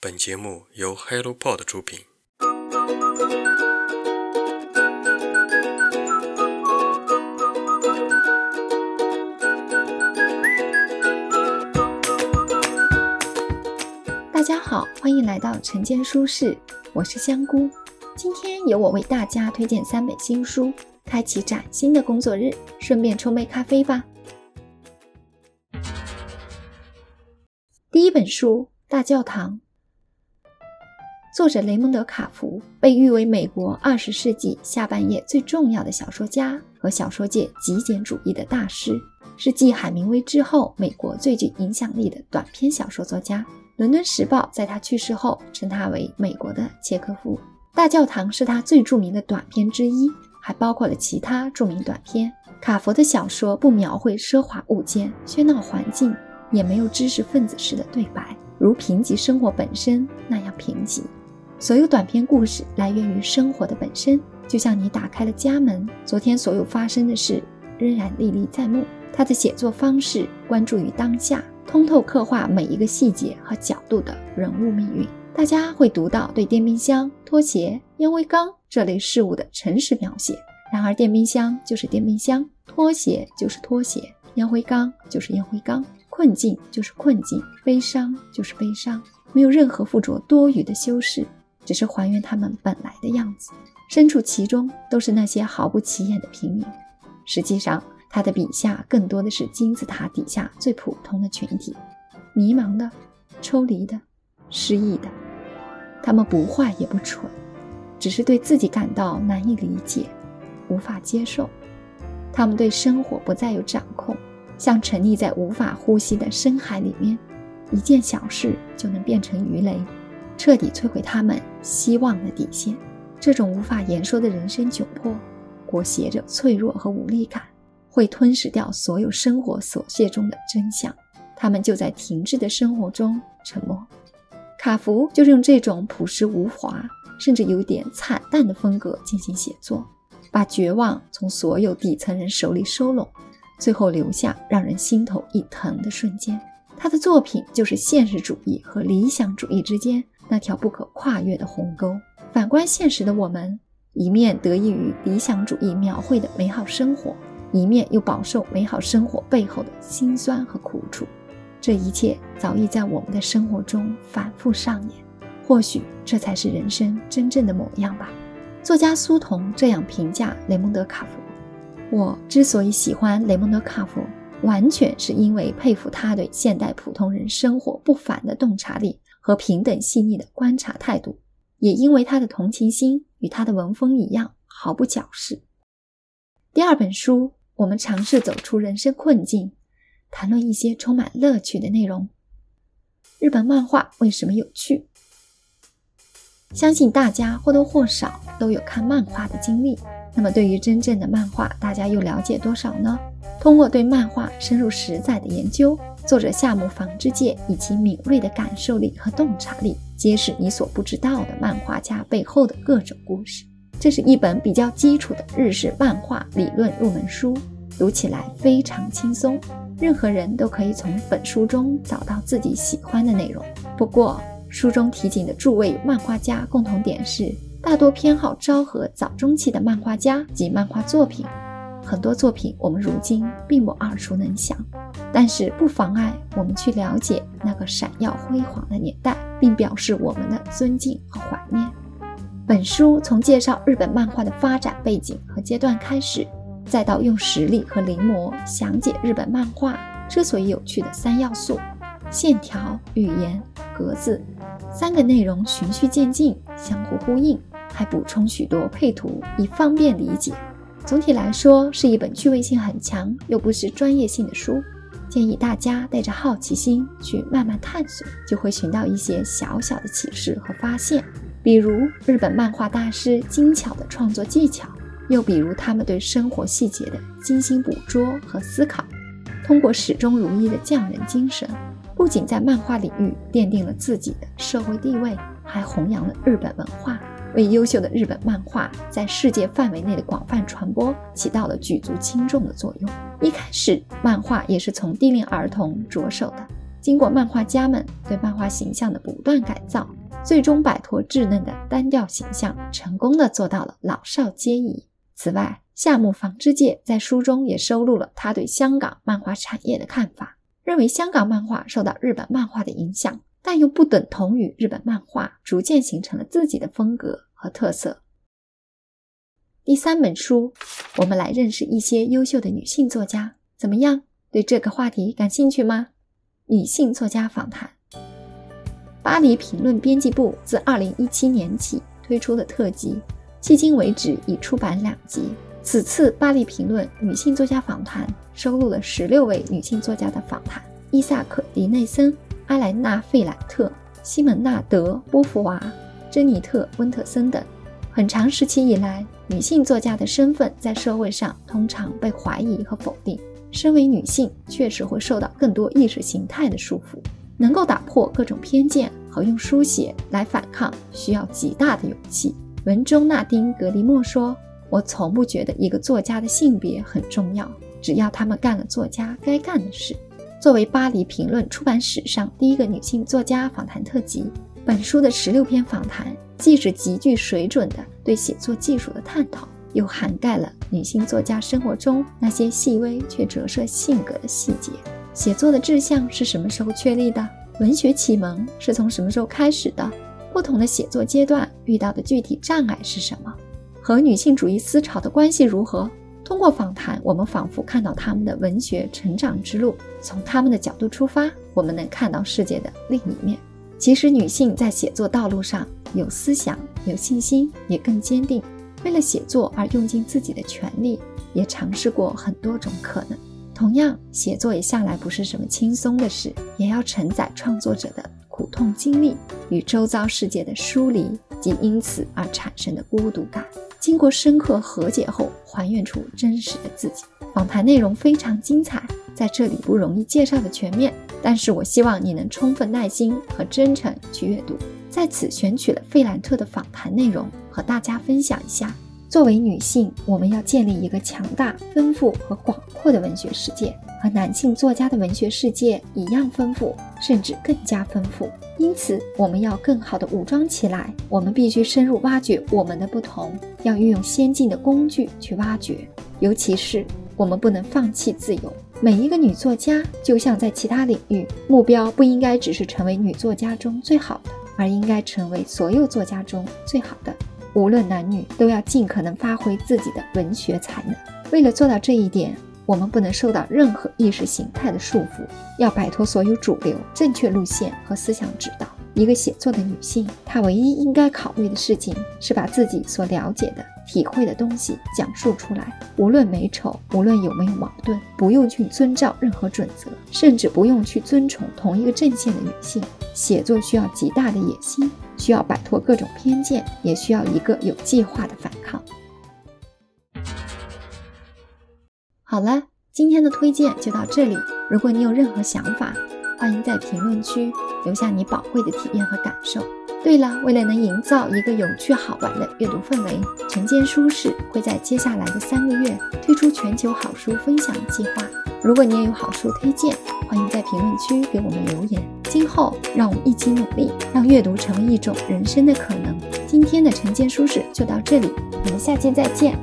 本节目由 HelloPod 出品。大家好，欢迎来到晨间书室，我是香菇。今天由我为大家推荐三本新书，开启崭新的工作日，顺便冲杯咖啡吧。第一本书《大教堂》，作者雷蒙德·卡福被誉为美国二十世纪下半叶最重要的小说家和小说界极简主义的大师，是继海明威之后美国最具影响力的短篇小说作家。《伦敦时报》在他去世后称他为美国的契诃夫。《大教堂》是他最著名的短篇之一，还包括了其他著名短篇。卡佛的小说不描绘奢华物件、喧闹环境。也没有知识分子式的对白，如贫瘠生活本身那样贫瘠。所有短篇故事来源于生活的本身，就像你打开了家门，昨天所有发生的事仍然历历在目。他的写作方式关注于当下，通透刻画每一个细节和角度的人物命运。大家会读到对电冰箱、拖鞋、烟灰缸这类事物的诚实描写。然而，电冰箱就是电冰箱，拖鞋就是拖鞋，烟灰缸就是烟灰缸。困境就是困境，悲伤就是悲伤，没有任何附着多余的修饰，只是还原他们本来的样子。身处其中，都是那些毫不起眼的平民。实际上，他的笔下更多的是金字塔底下最普通的群体，迷茫的、抽离的、失意的。他们不坏也不蠢，只是对自己感到难以理解，无法接受。他们对生活不再有掌控。像沉溺在无法呼吸的深海里面，一件小事就能变成鱼雷，彻底摧毁他们希望的底线。这种无法言说的人生窘迫，裹挟着脆弱和无力感，会吞噬掉所有生活琐屑中的真相。他们就在停滞的生活中沉默。卡福就是用这种朴实无华，甚至有点惨淡的风格进行写作，把绝望从所有底层人手里收拢。最后留下让人心头一疼的瞬间。他的作品就是现实主义和理想主义之间那条不可跨越的鸿沟。反观现实的我们，一面得益于理想主义描绘的美好生活，一面又饱受美好生活背后的辛酸和苦楚。这一切早已在我们的生活中反复上演。或许这才是人生真正的模样吧。作家苏童这样评价雷蒙德·卡夫。我之所以喜欢雷蒙德·卡夫，完全是因为佩服他对现代普通人生活不凡的洞察力和平等细腻的观察态度，也因为他的同情心与他的文风一样毫不矫饰。第二本书，我们尝试走出人生困境，谈论一些充满乐趣的内容。日本漫画为什么有趣？相信大家或多或少都有看漫画的经历。那么，对于真正的漫画，大家又了解多少呢？通过对漫画深入实在的研究，作者夏目房之介以其敏锐的感受力和洞察力，揭示你所不知道的漫画家背后的各种故事。这是一本比较基础的日式漫画理论入门书，读起来非常轻松，任何人都可以从本书中找到自己喜欢的内容。不过，书中提醒的诸位漫画家共同点是。大多偏好昭和早中期的漫画家及漫画作品，很多作品我们如今并不耳熟能详，但是不妨碍我们去了解那个闪耀辉煌的年代，并表示我们的尊敬和怀念。本书从介绍日本漫画的发展背景和阶段开始，再到用实例和临摹详解日本漫画之所以有趣的三要素：线条、语言、格子，三个内容循序渐进，相互呼应。还补充许多配图，以方便理解。总体来说，是一本趣味性很强又不失专业性的书。建议大家带着好奇心去慢慢探索，就会寻到一些小小的启示和发现。比如日本漫画大师精巧的创作技巧，又比如他们对生活细节的精心捕捉和思考。通过始终如一的匠人精神，不仅在漫画领域奠定了自己的社会地位，还弘扬了日本文化。为优秀的日本漫画在世界范围内的广泛传播起到了举足轻重的作用。一开始，漫画也是从低龄儿童着手的，经过漫画家们对漫画形象的不断改造，最终摆脱稚嫩的单调形象，成功的做到了老少皆宜。此外，夏目房之介在书中也收录了他对香港漫画产业的看法，认为香港漫画受到日本漫画的影响，但又不等同于日本漫画，逐渐形成了自己的风格和特色。第三本书，我们来认识一些优秀的女性作家，怎么样？对这个话题感兴趣吗？女性作家访谈。巴黎评论编辑部自二零一七年起推出的特辑，迄今为止已出版两集。此次巴黎评论女性作家访谈收录了十六位女性作家的访谈：伊萨克·迪内森、阿莱娜·费兰特、西蒙娜·德·波伏娃、珍妮特·温特森等。很长时期以来，女性作家的身份在社会上通常被怀疑和否定。身为女性，确实会受到更多意识形态的束缚。能够打破各种偏见和用书写来反抗，需要极大的勇气。文中纳丁·格里莫说：“我从不觉得一个作家的性别很重要，只要他们干了作家该干的事。”作为巴黎评论出版史上第一个女性作家访谈特辑，本书的十六篇访谈。既是极具水准的对写作技术的探讨，又涵盖了女性作家生活中那些细微却折射性格的细节。写作的志向是什么时候确立的？文学启蒙是从什么时候开始的？不同的写作阶段遇到的具体障碍是什么？和女性主义思潮的关系如何？通过访谈，我们仿佛看到他们的文学成长之路。从他们的角度出发，我们能看到世界的另一面。其实，女性在写作道路上有思想、有信心，也更坚定。为了写作而用尽自己的全力，也尝试过很多种可能。同样，写作也向来不是什么轻松的事，也要承载创作者的苦痛经历与周遭世界的疏离及因此而产生的孤独感。经过深刻和解后，还原出真实的自己。访谈内容非常精彩，在这里不容易介绍的全面。但是我希望你能充分耐心和真诚去阅读，在此选取了费兰特的访谈内容和大家分享一下。作为女性，我们要建立一个强大、丰富和广阔的文学世界，和男性作家的文学世界一样丰富，甚至更加丰富。因此，我们要更好的武装起来。我们必须深入挖掘我们的不同，要运用先进的工具去挖掘。尤其是，我们不能放弃自由。每一个女作家，就像在其他领域，目标不应该只是成为女作家中最好的，而应该成为所有作家中最好的。无论男女，都要尽可能发挥自己的文学才能。为了做到这一点，我们不能受到任何意识形态的束缚，要摆脱所有主流、正确路线和思想指导。一个写作的女性，她唯一应该考虑的事情是把自己所了解的、体会的东西讲述出来。无论美丑，无论有没有矛盾，不用去遵照任何准则，甚至不用去遵从同一个阵线的女性。写作需要极大的野心，需要摆脱各种偏见，也需要一个有计划的反抗。好了，今天的推荐就到这里。如果你有任何想法，欢迎在评论区留下你宝贵的体验和感受。对了，为了能营造一个有趣好玩的阅读氛围，晨间书室会在接下来的三个月推出全球好书分享计划。如果你也有好书推荐，欢迎在评论区给我们留言。今后，让我们一起努力，让阅读成为一种人生的可能。今天的晨间书室就到这里，我们下期再见。